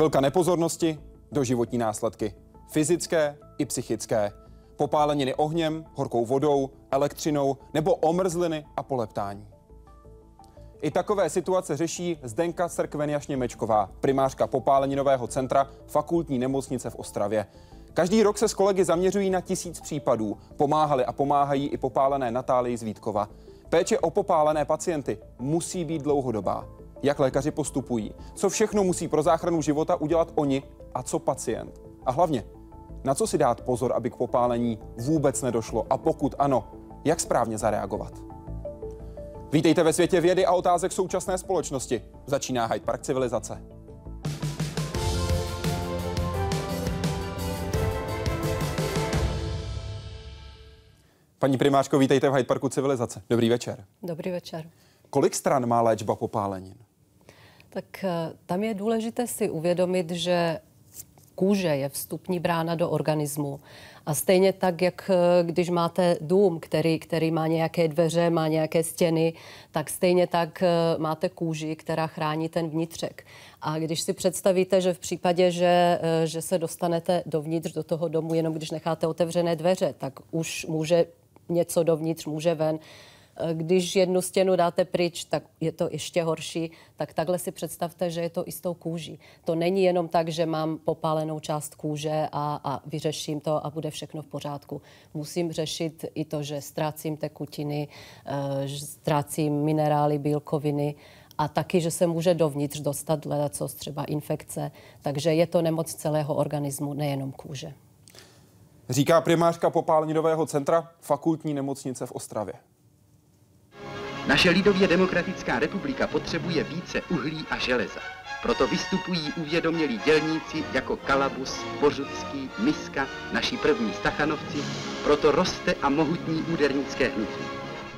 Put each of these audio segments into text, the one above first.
Chvilka nepozornosti, doživotní následky. Fyzické i psychické. Popáleniny ohněm, horkou vodou, elektřinou nebo omrzliny a poleptání. I takové situace řeší Zdenka Srkvenjaš Němečková, primářka popáleninového centra fakultní nemocnice v Ostravě. Každý rok se s kolegy zaměřují na tisíc případů. Pomáhali a pomáhají i popálené Natálii z Vítkova. Péče o popálené pacienty musí být dlouhodobá. Jak lékaři postupují? Co všechno musí pro záchranu života udělat oni a co pacient? A hlavně, na co si dát pozor, aby k popálení vůbec nedošlo? A pokud ano, jak správně zareagovat? Vítejte ve světě vědy a otázek současné společnosti. Začíná Hyde Park civilizace. Paní primářko, vítejte v Hyde Parku civilizace. Dobrý večer. Dobrý večer. Kolik stran má léčba popálenin? Tak eh, tam je důležité si uvědomit, že kůže je vstupní brána do organismu. A stejně tak, jak eh, když máte dům, který, který má nějaké dveře, má nějaké stěny, tak stejně tak eh, máte kůži, která chrání ten vnitřek. A když si představíte, že v případě, že, že se dostanete dovnitř do toho domu, jenom když necháte otevřené dveře, tak už může něco dovnitř, může ven. Eh, když jednu stěnu dáte pryč, tak je to ještě horší. Tak takhle si představte, že je to i s tou kůží. To není jenom tak, že mám popálenou část kůže a, a vyřeším to a bude všechno v pořádku. Musím řešit i to, že ztrácím tekutiny, eh, ztrácím minerály, bílkoviny a taky, že se může dovnitř dostat co třeba infekce. Takže je to nemoc celého organismu, nejenom kůže. Říká primářka popáleninového centra fakultní nemocnice v Ostravě. Naše lidově demokratická republika potřebuje více uhlí a železa. Proto vystupují uvědomělí dělníci jako Kalabus, Bořucký, Miska, naši první Stachanovci, proto roste a mohutní údernické hnutí.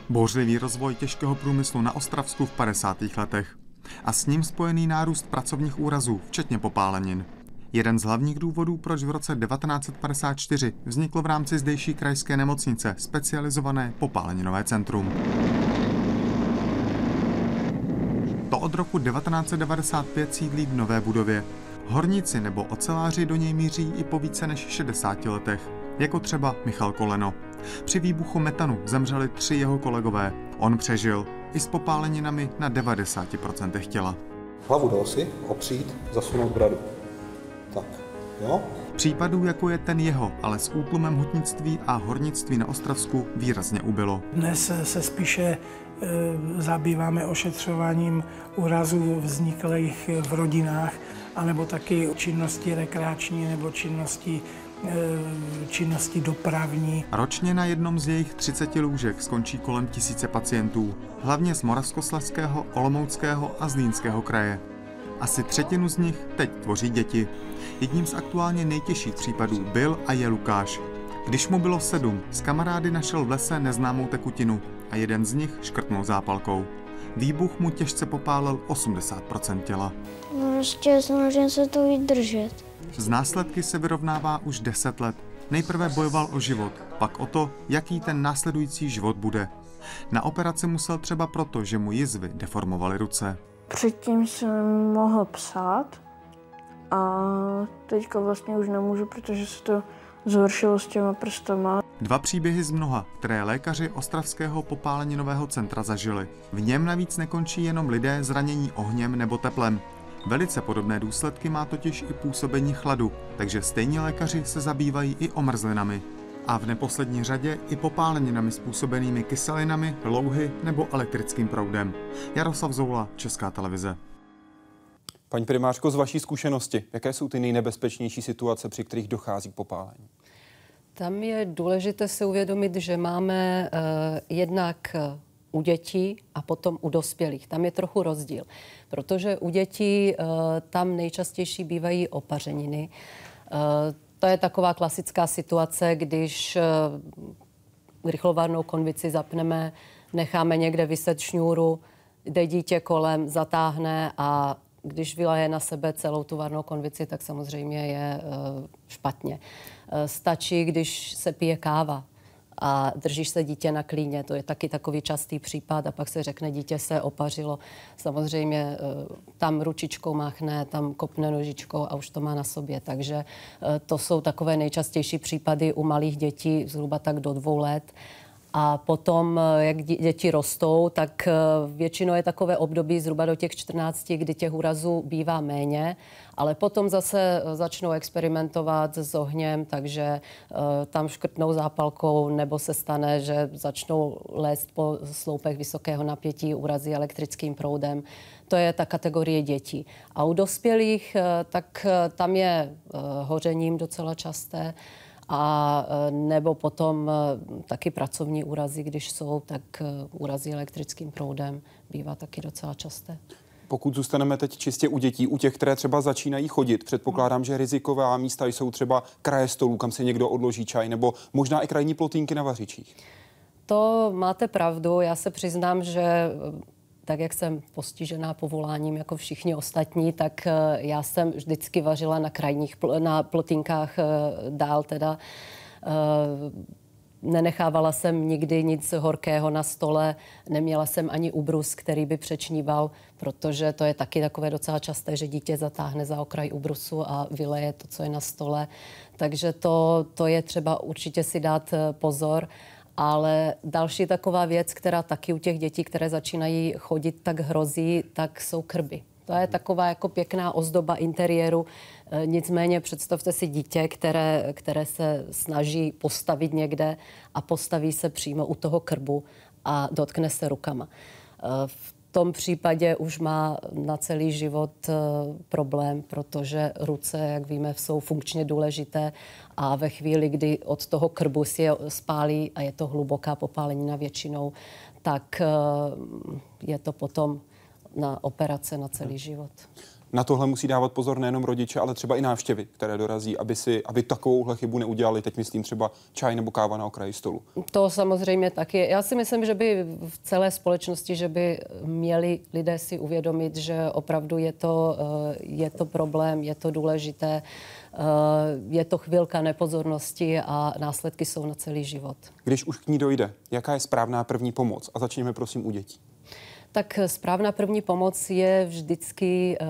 Bouřlivý rozvoj těžkého průmyslu na Ostravsku v 50. letech a s ním spojený nárůst pracovních úrazů, včetně popálenin. Jeden z hlavních důvodů, proč v roce 1954 vzniklo v rámci zdejší krajské nemocnice specializované popáleninové centrum. To od roku 1995 sídlí v nové budově. Horníci nebo oceláři do něj míří i po více než 60 letech, jako třeba Michal Koleno. Při výbuchu metanu zemřeli tři jeho kolegové. On přežil i s popáleninami na 90% těla. Hlavu dal si, opřít, zasunout bradu. Tak, jo? Případů, jako je ten jeho, ale s útlumem hutnictví a hornictví na Ostravsku výrazně ubylo. Dnes se spíše zabýváme ošetřováním úrazů vzniklých v rodinách, anebo taky činnosti rekreační nebo činnosti e, činnosti dopravní. Ročně na jednom z jejich 30 lůžek skončí kolem tisíce pacientů, hlavně z Moravskoslezského, Olomouckého a Zlínského kraje. Asi třetinu z nich teď tvoří děti. Jedním z aktuálně nejtěžších případů byl a je Lukáš. Když mu bylo sedm, s kamarády našel v lese neznámou tekutinu a jeden z nich škrtnul zápalkou. Výbuch mu těžce popálil 80% těla. No, ještě snažím se to vydržet. Z následky se vyrovnává už 10 let. Nejprve bojoval o život, pak o to, jaký ten následující život bude. Na operaci musel třeba proto, že mu jizvy deformovaly ruce. Předtím jsem mohl psát a teďka vlastně už nemůžu, protože se to zhoršilo s těma prstama. Dva příběhy z mnoha, které lékaři Ostravského popáleninového centra zažili. V něm navíc nekončí jenom lidé zranění ohněm nebo teplem. Velice podobné důsledky má totiž i působení chladu, takže stejní lékaři se zabývají i omrzlinami a v neposlední řadě i popáleninami způsobenými kyselinami, louhy nebo elektrickým proudem. Jaroslav Zoula, Česká televize. Paní primářko, z vaší zkušenosti, jaké jsou ty nejnebezpečnější situace, při kterých dochází k popálení? Tam je důležité si uvědomit, že máme uh, jednak uh, u dětí a potom u dospělých. Tam je trochu rozdíl, protože u dětí uh, tam nejčastější bývají opařeniny. Uh, to je taková klasická situace, když eh, rychlovarnou konvici zapneme, necháme někde vyset šňůru, jde dítě kolem, zatáhne a když vylaje na sebe celou tu varnou konvici, tak samozřejmě je eh, špatně. Eh, stačí, když se pije káva a držíš se dítě na klíně. To je taky takový častý případ a pak se řekne, dítě se opařilo. Samozřejmě tam ručičkou máchne, tam kopne nožičkou a už to má na sobě. Takže to jsou takové nejčastější případy u malých dětí, zhruba tak do dvou let. A potom, eh, jak děti rostou, tak eh, většinou je takové období zhruba do těch 14, kdy těch úrazů bývá méně, ale potom zase eh, začnou experimentovat s ohněm, takže tam škrtnou zápalkou, nebo se stane, že začnou lézt po sloupech vysokého napětí úrazy elektrickým proudem. To je ta kategorie dětí. A u dospělých, tak tam je hořením docela časté a e, nebo potom e, taky pracovní úrazy, když jsou, tak e, úrazy elektrickým proudem bývá taky docela časté. Pokud zůstaneme teď čistě u dětí, u těch, které třeba začínají chodit, předpokládám, že riziková místa jsou třeba kraje stolů, kam si někdo odloží čaj, nebo možná i krajní plotínky na vařičích. To máte pravdu. Já se přiznám, že tak jak jsem postižená povoláním jako všichni ostatní, tak eh, já jsem vždycky vařila na krajních, na plotinkách eh, dál teda. Eh, nenechávala jsem nikdy nic horkého na stole, neměla jsem ani ubrus, který by přečníval, protože to je taky takové docela časté, že dítě zatáhne za okraj ubrusu a vyleje to, co je na stole. Takže to, to je třeba určitě si dát pozor. Ale další taková věc, která taky u těch dětí, které začínají chodit, tak hrozí, tak jsou krby. To je taková jako pěkná ozdoba interiéru. E, nicméně představte si dítě, které, které se snaží postavit někde a postaví se přímo u toho krbu a dotkne se rukama. E, v tom případě už má na celý život eh, problém, protože ruce, jak víme, jsou funkčně důležité a ve chvíli, kdy od toho krbu si je spálí a je to hluboká popálenina většinou, tak eh, je to potom na operace na celý život. Na tohle musí dávat pozor nejenom rodiče, ale třeba i návštěvy, které dorazí, aby, si, aby takovouhle chybu neudělali. Teď myslím třeba čaj nebo káva na okraji stolu. To samozřejmě taky. Já si myslím, že by v celé společnosti, že by měli lidé si uvědomit, že opravdu je to, eh, je to problém, je to důležité, eh, je to chvilka nepozornosti a následky jsou na celý život. Když už k ní dojde, jaká je správná první pomoc? A začněme prosím u dětí. Tak správná první pomoc je vždycky uh,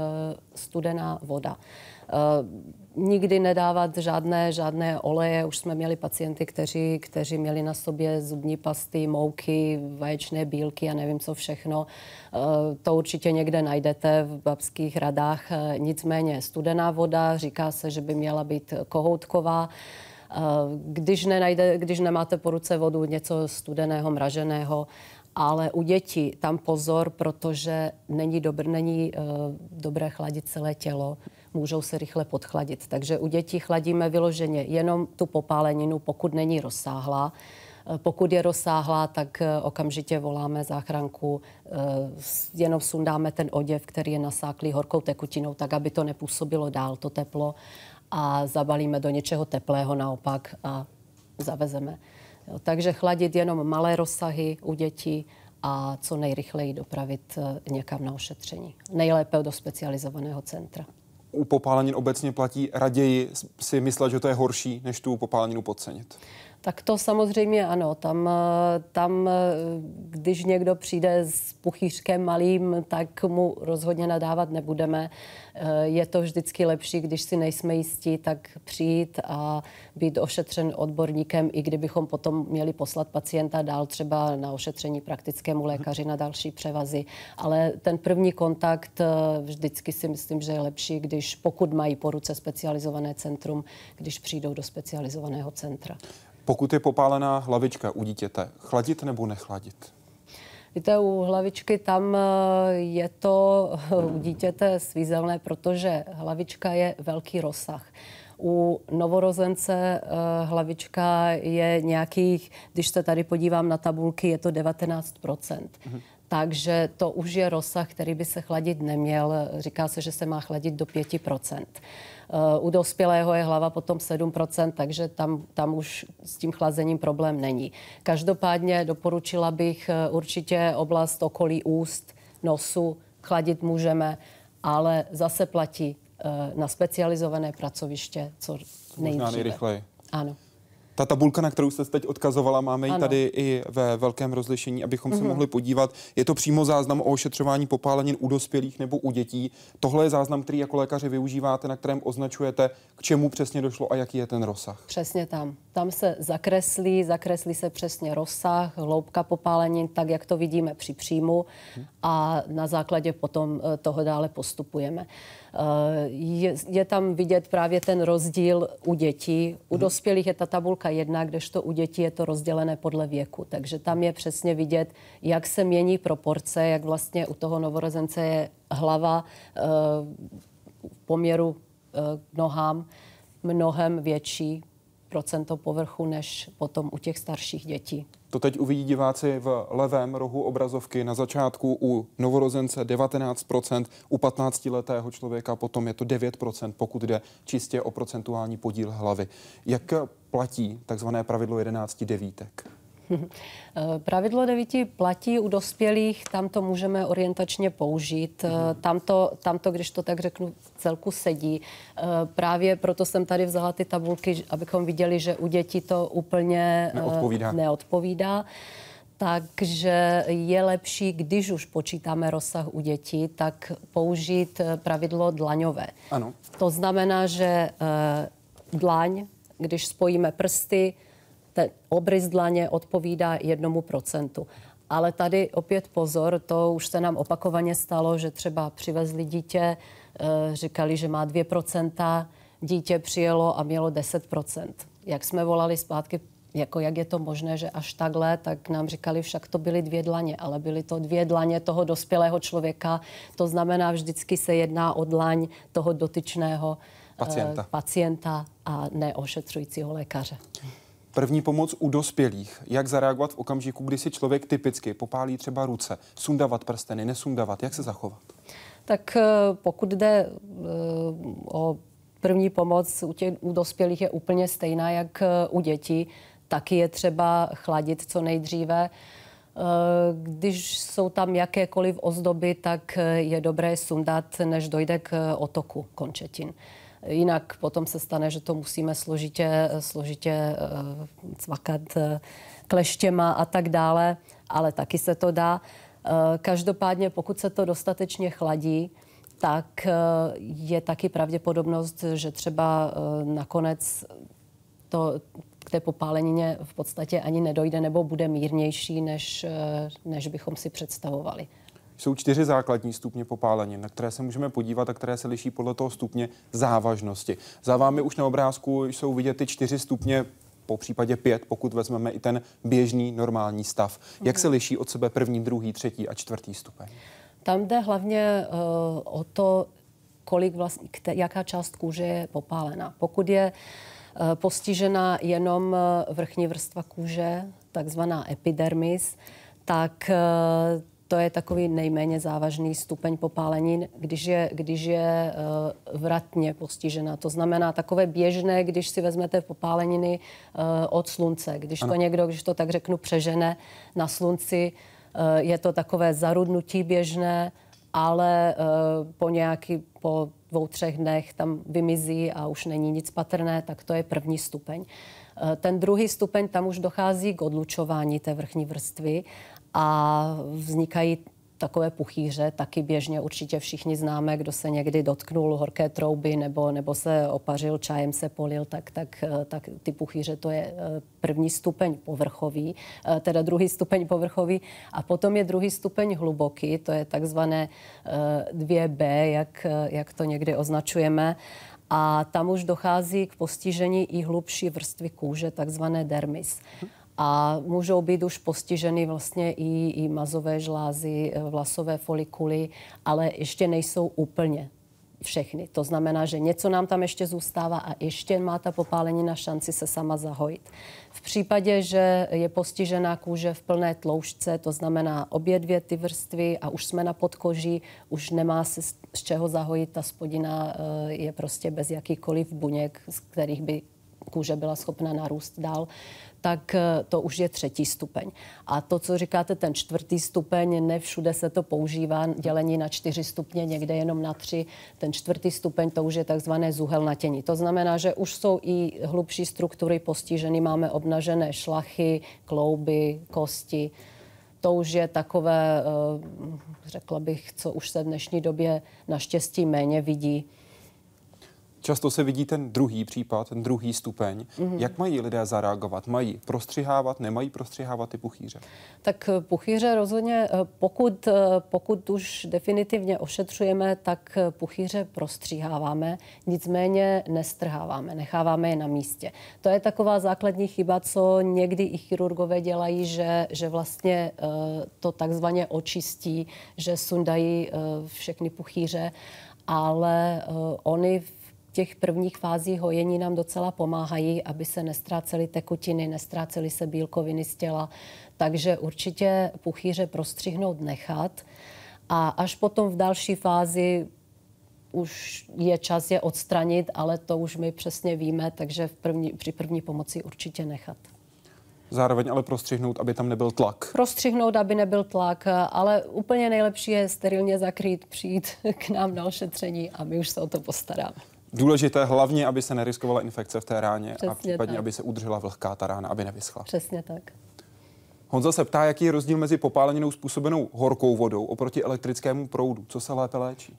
studená voda. Uh, nikdy nedávat žádné, žádné oleje. Už jsme měli pacienty, kteří, kteří měli na sobě zubní pasty, mouky, vaječné bílky a nevím co všechno. Uh, to určitě někde najdete v babských radách. Nicméně studená voda, říká se, že by měla být kohoutková. Když, nenajde, když nemáte po ruce vodu něco studeného, mraženého, ale u dětí tam pozor, protože není, dobr, není uh, dobré chladit celé tělo. Můžou se rychle podchladit. Takže u dětí chladíme vyloženě jenom tu popáleninu, pokud není rozsáhlá. Eh, pokud je rozsáhlá, tak eh, okamžitě voláme záchranku, jenom sundáme ten oděv, který je nasáklý horkou tekutinou, tak aby to nepůsobilo dál, to teplo, a zabalíme do něčeho teplého naopak a zavezeme. Takže chladit jenom malé rozsahy u dětí a co nejrychleji dopravit eh, někam na ošetření. Nejlépe do specializovaného centra. U popálenin obecně platí raději si myslet, že to je horší, než tu popáleninu podcenit. Tak to samozřejmě ano. Tam, eh, tam, eh, když někdo přijde s puchýřkem malým, tak mu rozhodně nadávat nebudeme. Eh, je to vždycky lepší, když si nejsme jistí, tak přijít a být ošetřen odborníkem, i kdybychom potom měli poslat pacienta dál třeba na ošetření praktickému lékaři na další převazy. Ale ten první kontakt vždycky si myslím, že je lepší, když pokud mají po ruce specializované centrum, když přijdou do specializovaného centra. Pokud je popálená hlavička u dítěte, chladit nebo nechladit? Víte, u hlavičky tam eh, je to u dítěte svízelné, protože hlavička je velký rozsah. U novorozence eh, hlavička je nějakých, když se tady podívám na tabulky, je to 19 mm-hmm. Takže to už je rozsah, který by se chladit neměl. Říká se, že se má chladit do 5% u dospělého je hlava potom 7%, takže tam, tam už s tím chlazením problém není. Každopádně doporučila bych eh, určitě oblast okolí úst, nosu, chladit můžeme, ale zase platí eh, na specializované pracoviště, co nejdříve. Možná nejrychleji. Ano. Ta tabulka, na kterou jste teď odkazovala, máme ji tady i ve velkém rozlišení, abychom mm-hmm. se mhm. mohli podívat. Je to přímo záznam o ošetřování popálenin u dospělých nebo u dětí. Tohle je záznam, který jako lékaři využíváte, na kterém označujete, k čemu přesně došlo a jaký je ten rozsah. Přesně tam. Tam se zakreslí, zakreslí se přesně rozsah, hloubka popálenin, tak jak to vidíme při příjmu a na základě potom eh, toho dále postupujeme. Eh, je, je tam vidět právě ten rozdíl u dětí. U dospělých je ta tabulka jedna, kdežto u dětí je to rozdělené podle věku. Takže tam je přesně vidět, jak se mění proporce, jak vlastně u toho novorozence je hlava eh, v poměru k nohám mnohem větší procento povrchu než potom u těch starších dětí. To teď uvidí diváci v levém rohu obrazovky. Na začátku u novorozence 19%, u 15-letého člověka potom je to 9%, pokud jde čistě o procentuální podíl hlavy. Jak platí takzvané pravidlo 11 devítek? Pravidlo devíti platí u dospělých, tam to můžeme orientačně použít. Mm. Tam, to, tam to, když to tak řeknu, celku sedí. Eh, právě proto jsem tady vzala ty tabulky, abychom viděli, že u dětí to úplně eh, neodpovídá. neodpovídá. Takže je lepší, když už počítáme rozsah u dětí, tak použít pravidlo dlaňové. Ano. To znamená, že dlaň, když spojíme prsty, ten obrys dlaně odpovídá jednomu procentu. Ale tady opět pozor, to už se nám opakovaně stalo, že třeba přivezli dítě, eh, říkali, že má 2%, dítě přijelo a mělo 10%. Jak jsme volali zpátky, jako jak je to možné, že až takhle, tak nám říkali, však to byly dvě dlaně, ale byly to dvě dlaně toho dospělého člověka. To znamená, vždycky se jedná o dlaň toho dotyčného pacienta, pacienta a ne ošetřujícího lékaře. První pomoc u dospělých. Jak zareagovat v okamžiku, kdy si člověk typicky popálí třeba ruce, sundavat prsteny, nesundavat, jak se zachovat? Tak eh, pokud jde eh, o první pomoc u, těch, u dospělých je úplně stejná jak eh, u dětí. Taky je třeba chladit co nejdříve. Když jsou tam jakékoliv ozdoby, tak je dobré sundat, než dojde k otoku končetin. Jinak potom se stane, že to musíme složitě, složitě eh, cvakat eh, kleštěma a tak dále, ale taky se to dá. Eh, každopádně, pokud se to dostatečně chladí, tak je taky pravděpodobnost, že třeba nakonec to k té popálenině v podstatě ani nedojde nebo bude mírnější, než, než bychom si představovali. Jsou čtyři základní stupně popálenin, na které se můžeme podívat a které se liší podle toho stupně závažnosti. Za vámi už na obrázku jsou vidět ty čtyři stupně po případě pět, pokud vezmeme i ten běžný normální stav. Jak se liší od sebe první, druhý, třetí a čtvrtý stupeň? Tam jde hlavně uh, o to, kolik vlastně, jaká část kůže je popálena. Pokud je uh, postižena jenom eh, vrchní vrstva kůže, takzvaná epidermis, tak uh, to je takový nejméně závažný stupeň popálení, když je, když je uh, vratně postižena. To znamená takové běžné, když si vezmete popáleniny uh, od slunce. Když ano. to někdo, když to tak řeknu, přežene na slunci, uh, je to takové zarudnutí běžné, ale po nějaký, po dvou, třech dnech tam vymizí a už není nic patrné, tak to je první stupeň. Ten druhý stupeň, tam už dochází k odlučování té vrchní vrstvy a vznikají takové puchýře, taky běžně určitě všichni známe, kdo se někdy dotknul horké trouby nebo, nebo se opařil, čajem se polil, tak, tak, tak ty puchýře to je eh, první stupeň povrchový, eh, teda druhý stupeň povrchový a potom je druhý stupeň hluboký, to je takzvané 2B, eh, jak, jak to někdy označujeme. A tam už dochází k postižení i hlubší vrstvy kůže, takzvané dermis a můžou být už postiženy vlastně i, i mazové žlázy, eh, vlasové folikuly, ale ještě nejsou úplně všechny. To znamená, že něco nám tam ještě zůstává a ještě má ta popálenina šanci se sama zahojit. V případě, že je postižená kůže v plné tloušťce, to znamená obě dvě ty vrstvy a už jsme na podkoží, už nemá se z čeho zahojit, ta spodina eh, je prostě bez jakýkoliv buněk, z kterých by kůže byla schopna narůst dál, tak eh, to už je třetí stupeň. A to, co říkáte, ten čtvrtý stupeň, ne všude se to používá, dělení na čtyři stupně, někde jenom na tři. Ten čtvrtý stupeň, to už je takzvané zuhelnatění. To znamená, že už jsou i hlubší struktury postiženy, máme obnažené šlachy, klouby, kosti. To už je takové, eh, řekla bych, co už se v dnešní době naštěstí méně vidí. Často se vidí ten druhý případ, ten druhý stupeň. Mm-hmm. Jak mají lidé zareagovat? Mají prostřihávat, nemají prostřihávat ty puchýře? Tak eh, puchýře rozhodně, eh, pokud, eh, pokud už definitivně ošetřujeme, tak puchýře prostříháváme, nicméně nestrháváme, necháváme je na místě. To je taková základní chyba, co někdy i chirurgové dělají, že, že vlastně to takzvaně očistí, že sundají všechny puchýře, ale oni v těch prvních fázích hojení nám docela pomáhají, aby se nestrácely tekutiny, nestrácely se bílkoviny z těla. Takže určitě puchýře prostřihnout nechat. A až potom v další fázi už je čas je odstranit, ale to už my přesně víme, takže v první, při první pomoci určitě nechat. Zároveň ale prostřihnout, aby tam nebyl tlak. Prostřihnout, aby nebyl tlak, ale úplně nejlepší je sterilně zakrýt, přijít k nám na ošetření a my už se o to postaráme. Důležité hlavně, aby se neriskovala infekce v té ráně Přesně a případně, tak. aby se udržela vlhká ta rána, aby nevyschla. Přesně tak. Honza se ptá, jaký je rozdíl mezi popáleninou způsobenou horkou vodou oproti elektrickému proudu. Co se lépe léčí?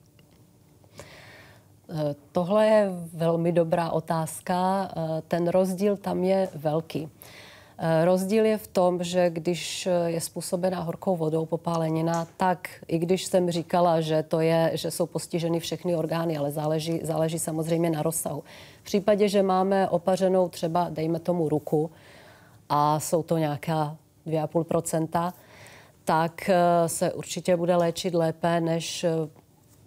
Eh, tohle je velmi dobrá otázka. Eh, ten rozdíl tam je velký. Eh, rozdíl je v tom, že když je způsobená horkou vodou popálenina, tak i když jsem říkala, že to je, že jsou postiženy všechny orgány, ale záleží, záleží samozřejmě na rozsahu. V případě, že máme opařenou třeba, dejme tomu ruku, a jsou to nějaká 2,5%, tak eh, se určitě bude léčit lépe než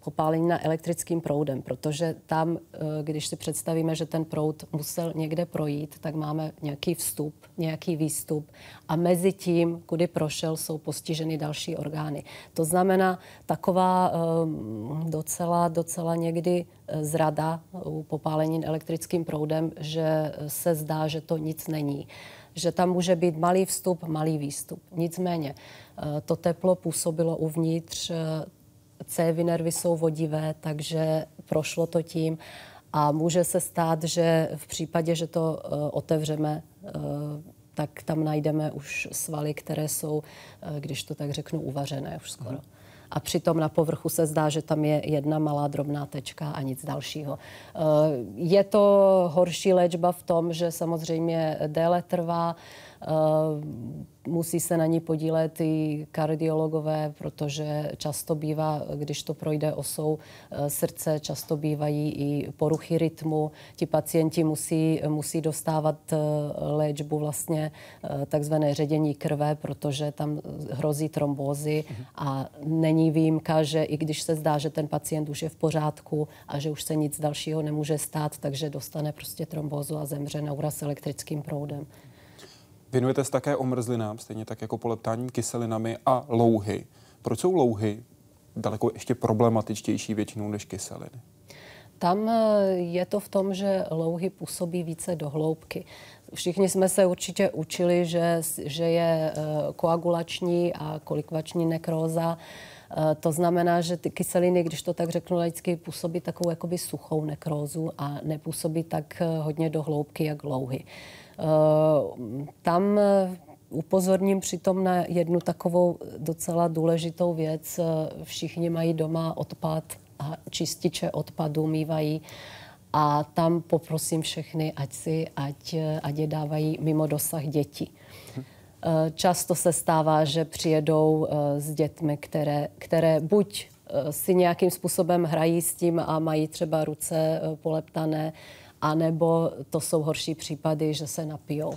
popálenina elektrickým proudem, protože tam, eh, když si představíme, že ten proud musel někde projít, tak máme nějaký vstup, nějaký výstup a mezi tím, kudy prošel, jsou postiženy další orgány. To znamená taková ehm, docela, docela někdy eh, zrada u popálenin elektrickým proudem, že se zdá, že to nic není že tam může být malý vstup, malý výstup. Nicméně eh, to teplo působilo uvnitř, cévy nervy jsou vodivé, takže prošlo to tím. A může se stát, že v případě, že to uh, otevřeme, uh, tak tam najdeme už svaly, které jsou, uh, když to tak řeknu, uvařené už skoro. A přitom na povrchu se zdá, že tam je jedna malá drobná tečka a nic dalšího. Je to horší léčba v tom, že samozřejmě déle trvá, musí se na ní podílet i kardiologové, protože často bývá, když to projde osou eh, srdce, často bývají i poruchy rytmu. Ti pacienti musí, musí dostávat eh, léčbu vlastně eh, takzvané ředění krve, protože tam hrozí trombózy a není výjimka, že i když se zdá, že ten pacient už je v pořádku a že už se nic dalšího nemůže stát, takže dostane prostě trombózu a zemře na úraz elektrickým proudem. Věnujete se také omrzlinám, stejně tak jako poleptáním kyselinami a louhy. Proč jsou louhy daleko ještě problematičtější většinou než kyseliny? Tam eh, je to v tom, že louhy působí více do hloubky. Všichni jsme se určitě učili, že, že je eh, koagulační a kolikvační nekróza. Eh, to znamená, že ty kyseliny, když to tak řeknu laicky, působí takovou jakoby suchou nekrózu a nepůsobí tak hodně do hloubky, jak louhy. Eh, tam eh, upozorním přitom na jednu takovou docela důležitou věc. Eh, všichni mají doma odpad a čističe odpadu mývají. A tam poprosím všechny, ať si, ať, ať je dávají mimo dosah dětí. Často se stává, že přijedou s dětmi, které, které buď si nějakým způsobem hrají s tím a mají třeba ruce poleptané, anebo to jsou horší případy, že se napijou.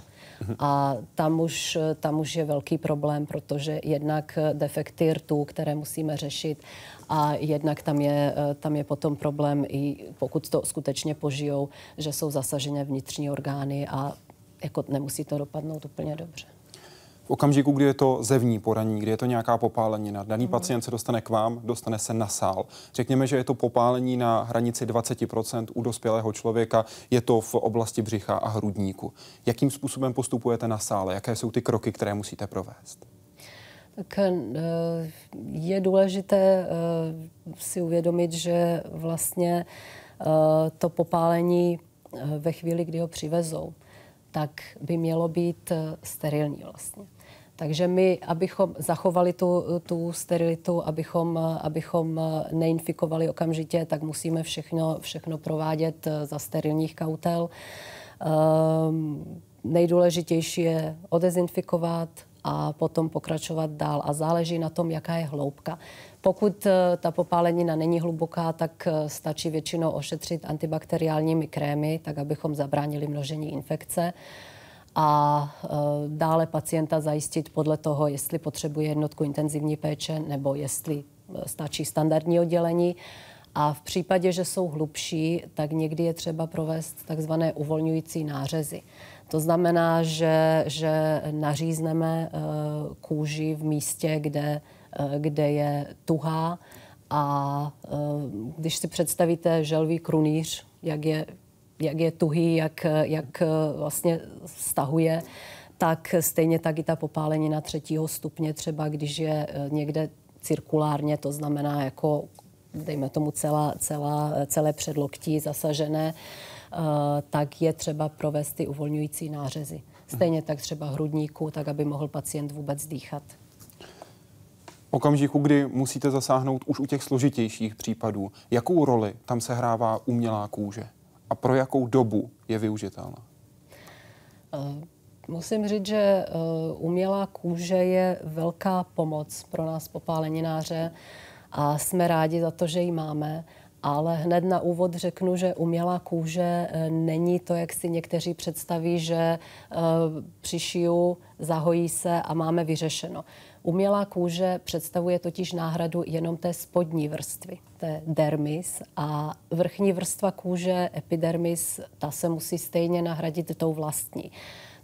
A tam už, tam už je velký problém, protože jednak defekty rtů, které musíme řešit, a jednak tam je, tam je potom problém, i pokud to skutečně požijou, že jsou zasažené vnitřní orgány a jako nemusí to dopadnout úplně dobře. V okamžiku, kdy je to zevní poraní, kdy je to nějaká popálenina, daný mm. pacient se dostane k vám, dostane se na sál. Řekněme, že je to popálení na hranici 20% u dospělého člověka, je to v oblasti břicha a hrudníku. Jakým způsobem postupujete na sále? Jaké jsou ty kroky, které musíte provést? Tak eh, je důležité eh, si uvědomit, že vlastně eh, to popálení ve chvíli, kdy ho přivezou, tak by mělo být sterilní vlastně. Takže my, abychom zachovali tu, tu sterilitu, abychom, abychom neinfikovali okamžitě, tak musíme všechno, všechno provádět za sterilních kautel. Um, nejdůležitější je odezinfikovat, a potom pokračovat dál. A záleží na tom, jaká je hloubka. Pokud eh, ta popálenina není hluboká, tak eh, stačí většinou ošetřit antibakteriálními krémy, tak abychom zabránili množení infekce a e, dále pacienta zajistit podle toho, jestli potřebuje jednotku intenzivní péče nebo jestli stačí standardní oddělení. A v případě, že jsou hlubší, tak někdy je třeba provést takzvané uvolňující nářezy. To znamená, že, že nařízneme eh, kůži v místě, kde, kde je tuhá a když si představíte želvý krunýř, jak je, jak je tuhý, jak, jak vlastně stahuje, tak stejně tak i ta popálenina třetího stupně, třeba když je někde cirkulárně, to znamená jako dejme tomu celá, celá, celé předloktí zasažené, Eh, tak je třeba provést ty uvolňující nářezy. Stejně tak třeba hrudníku, tak aby mohl pacient vůbec dýchat. okamžiku, kdy musíte zasáhnout už u těch složitějších případů, jakou roli tam se hrává umělá kůže a pro jakou dobu je využitelná? Uh, musím říct, že uh, umělá kůže je velká pomoc pro nás popálenináře a jsme rádi za to, že ji máme. Ale hned na úvod řeknu, že umělá kůže eh, není to, jak si někteří představí, že eh, přišiju, zahojí se a máme vyřešeno. Umělá kůže představuje totiž náhradu jenom té spodní vrstvy, té dermis a vrchní vrstva kůže, epidermis, ta se musí stejně nahradit tou vlastní.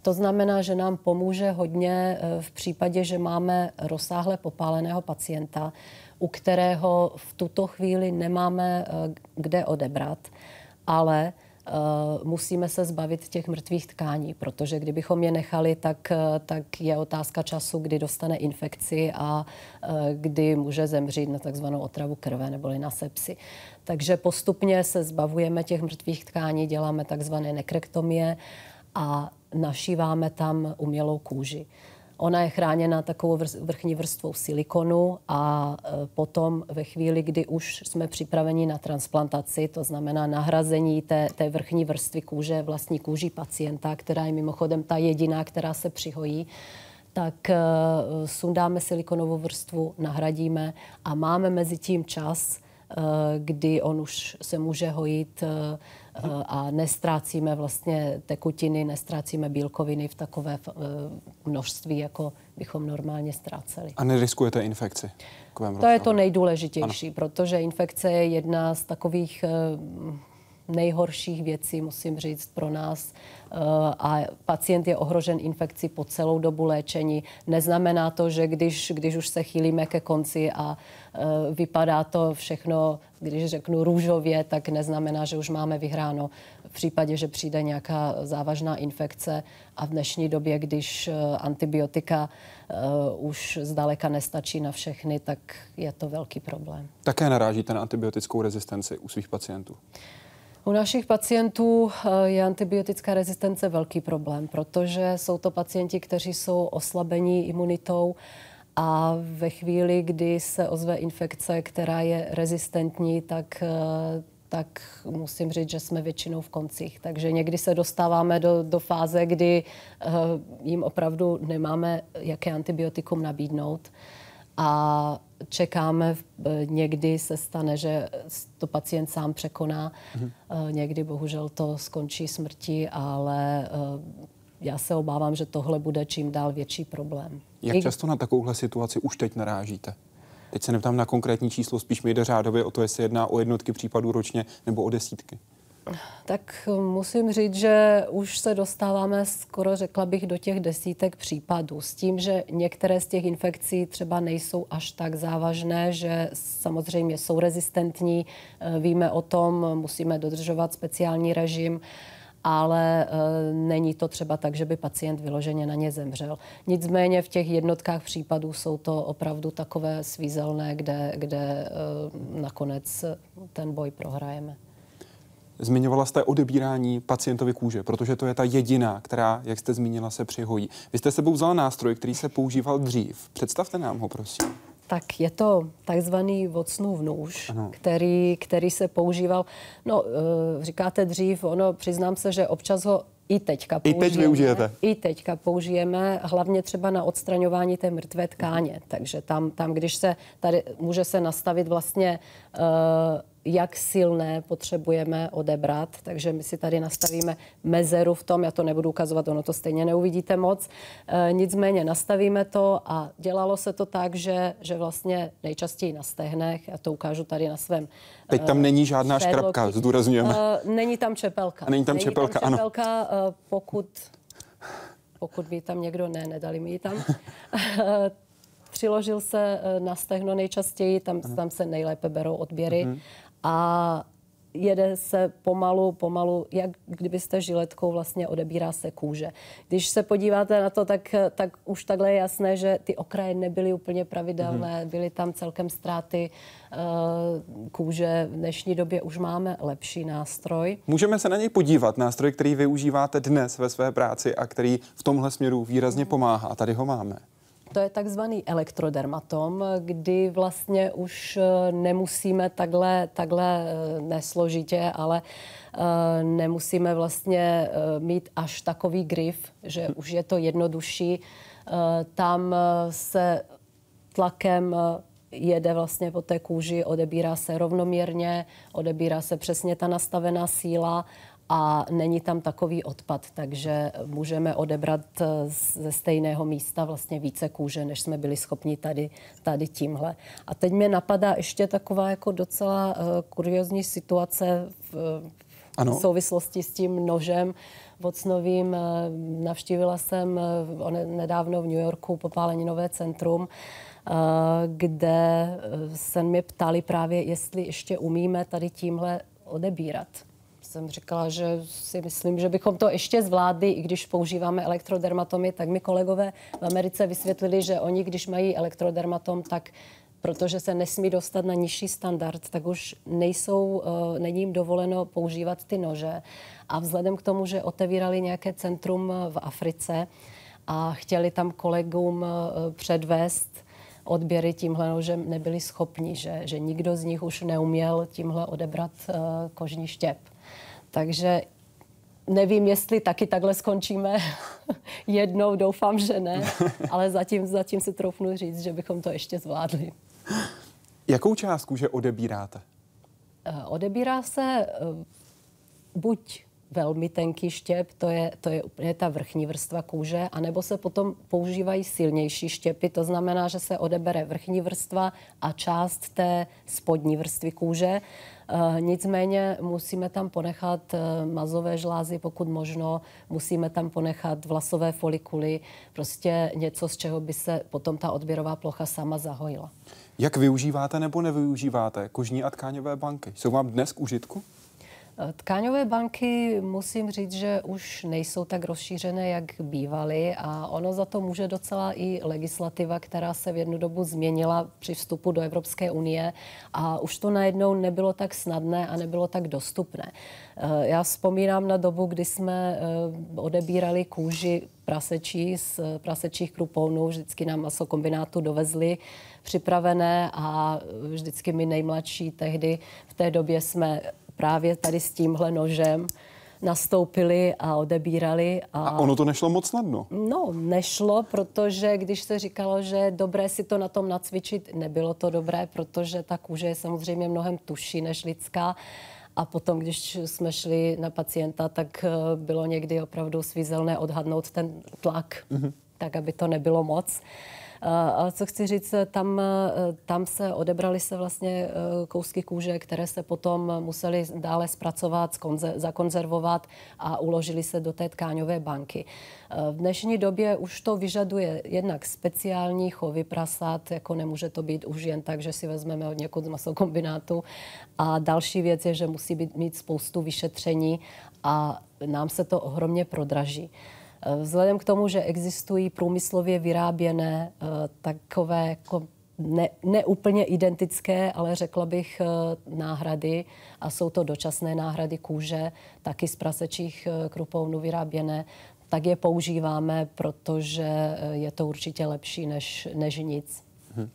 To znamená, že nám pomůže hodně eh, v případě, že máme rozsáhle popáleného pacienta, u kterého v tuto chvíli nemáme eh, kde odebrat, ale musíme se zbavit těch mrtvých tkání, protože kdybychom je nechali, tak, uh, tak je otázka času, kdy dostane infekci a uh, kdy může zemřít na takzvanou otravu krve neboli na sepsi. Takže postupně se zbavujeme těch mrtvých tkání, děláme takzvané nekrektomie a našíváme tam umělou kůži. Ona je chráněna takovou vrchní vrstvou silikonu a e, potom ve chvíli, kdy už jsme připraveni na transplantaci, to znamená nahrazení té, té vrchní vrstvy kůže vlastní kůži pacienta, která je mimochodem ta jediná, která se přihojí, tak uh, sundáme silikonovou vrstvu, nahradíme a máme mezi tím čas, uh, kdy on už se může hojit a nestrácíme vlastně tekutiny, nestrácíme bílkoviny v takové eh, množství, jako bychom normálně ztráceli. A neriskujete infekci? To je to nejdůležitější, ano. protože infekce je jedna z takových eh, nejhorších věcí, musím říct, pro nás. A pacient je ohrožen infekcí po celou dobu léčení. Neznamená to, že když, když už se chýlíme ke konci a vypadá to všechno když řeknu růžově, tak neznamená, že už máme vyhráno v případě, že přijde nějaká závažná infekce a v dnešní době, když eh, antibiotika uh, už zdaleka nestačí na všechny, tak je to velký problém. Také narážíte na antibiotickou rezistenci u svých pacientů? U našich pacientů eh, je antibiotická rezistence velký problém, protože jsou to pacienti, kteří jsou oslabení imunitou a ve chvíli, kdy se ozve infekce, která je rezistentní, tak eh, tak musím říct, že jsme většinou v koncích. Takže někdy se dostáváme do, do fáze, kdy uh, jim opravdu nemáme jaké antibiotikum nabídnout. A čekáme, eh, někdy se stane, že to pacient sám překoná. Mhm. Uh, někdy bohužel to skončí smrtí, ale uh, já se obávám, že tohle bude čím dál větší problém. Jak často na takovouhle situaci už teď narážíte? Teď se neptám na konkrétní číslo, spíš mi jde řádově o to, jestli jedná o jednotky případů ročně nebo o desítky. Tak musím říct, že už se dostáváme skoro, řekla bych, do těch desítek případů. S tím, že některé z těch infekcí třeba nejsou až tak závažné, že samozřejmě jsou rezistentní, eh, víme o tom, musíme dodržovat speciální režim ale e, není to třeba tak, že by pacient vyloženě na ně zemřel. Nicméně v těch jednotkách případů jsou to opravdu takové svízelné, kde, kde e, nakonec ten boj prohrajeme. Zmiňovala jste odebírání pacientovi kůže, protože to je ta jediná, která, jak jste zmínila, se přihojí. Vy jste sebou vzala nástroj, který se používal dřív. Představte nám ho, prosím. Tak je to takzvaný vocnův nůž, který, který se používal, no eh, říkáte dřív, ono přiznám se, že občas ho i teďka použijeme. I teď využijete. I teďka použijeme, hlavně třeba na odstraňování té mrtvé tkáně. Takže tam, tam když se tady může se nastavit vlastně uh, jak silné potřebujeme odebrat. Takže my si tady nastavíme mezeru v tom, já to nebudu ukazovat, ono to stejně neuvidíte moc. E, nicméně nastavíme to a dělalo se to tak, že, že vlastně nejčastěji na stehnech, já to ukážu tady na svém Teď tam není žádná škrapka, škrabka, zdůrazňujeme. Uh, není tam čepelka. Není tam není čepelka, tam čepelka ano. Uh, pokud, pokud by tam někdo, ne, nedali mi ji tam. Přiložil se na stehno nejčastěji, tam, tam se nejlépe berou odběry. Uh-huh a jede se pomalu, pomalu, jak kdybyste žiletkou vlastně odebírá se kůže. Když se podíváte na to, tak, tak už takhle je jasné, že ty okraje nebyly úplně pravidelné, mm-hmm. byly tam celkem ztráty uh, kůže. V dnešní době už máme lepší nástroj. Můžeme se na něj podívat, nástroj, který využíváte dnes ve své práci a který v tomhle směru výrazně pomáhá. A tady ho máme. To je takzvaný elektrodermatom, kdy vlastně už eh, nemusíme takhle, takhle eh, nesložitě, ale eh, nemusíme vlastně mít až takový grif, že už je to jednodušší. Tam se tlakem jede vlastně po té kůži, odebírá se rovnoměrně, odebírá se přesně ta nastavená síla a není tam takový odpad, takže můžeme odebrat eh, ze stejného místa vlastně více kůže, než jsme byli schopni tady, tady tímhle. A teď mě napadá ještě taková jako docela uh, kuriozní situace v, ano. v souvislosti s tím nožem vocnovým. Eh, navštívila jsem nedávno v New Yorku popáleninové centrum, kde se mě ptali právě, jestli ještě umíme tady tímhle odebírat jsem říkala, že si myslím, že bychom to ještě zvládli, i když používáme elektrodermatomy, tak mi kolegové v Americe vysvětlili, že oni, když mají elektrodermatom, tak protože se nesmí dostat na nižší standard, tak už nejsou, uh, není jim dovoleno používat ty nože. A vzhledem k tomu, že otevírali nějaké centrum v Africe a chtěli tam kolegům uh, předvést odběry tímhle nožem, nebyli schopni, že, že nikdo z nich už neuměl tímhle odebrat kožní štěp. Takže nevím, jestli taky takhle skončíme jednou, doufám, že ne, ale zatím, zatím si troufnu říct, že bychom to ještě zvládli. Jakou částku, že odebíráte? Eh, odebírá se eh, buď velmi tenký štěp, to je, to je úplně ta vrchní vrstva kůže, anebo se potom používají silnější štěpy, to znamená, že se odebere vrchní vrstva a část té spodní vrstvy kůže. E, nicméně musíme tam ponechat e, mazové žlázy, pokud možno, musíme tam ponechat vlasové folikuly, prostě něco, z čeho by se potom ta odběrová plocha sama zahojila. Jak využíváte nebo nevyužíváte kožní a tkáňové banky? Jsou vám dnes k užitku? Tkáňové banky musím říct, že už nejsou tak rozšířené, jak bývaly a ono za to může docela i legislativa, která se v jednu dobu změnila při vstupu do Evropské unie a už to najednou nebylo tak snadné a nebylo tak dostupné. Eh, já vzpomínám na dobu, kdy jsme eh, odebírali kůži prasečí z prasečích krupounů, vždycky nám masokombinátu dovezli připravené a vždycky my nejmladší tehdy v té době jsme právě tady s tímhle nožem nastoupili a odebírali. A... a ono to nešlo moc snadno? No, nešlo, protože když se říkalo, že je dobré si to na tom nacvičit, nebylo to dobré, protože ta kůže je samozřejmě mnohem tuší než lidská. A potom, když jsme šli na pacienta, tak eh, bylo někdy opravdu svízelné odhadnout ten tlak, mm-hmm. tak aby to nebylo moc. Ale co chci říct, tam, tam se odebrali se vlastně kousky kůže, které se potom museli dále zpracovat, zakonzervovat a uložili se do té tkáňové banky. V dnešní době už to vyžaduje jednak speciální chovy prasat, jako nemůže to být už jen tak, že si vezmeme od někud z masokombinátu. A další věc je, že musí být, mít spoustu vyšetření a nám se to ohromně prodraží. Vzhledem k tomu, že existují průmyslově vyráběné eh, takové jako ne, neúplně identické, ale řekla bych eh, náhrady a jsou to dočasné náhrady kůže, taky z prasečích eh, krupounů vyráběné, tak je používáme, protože je to určitě lepší než, než nic. Mhm.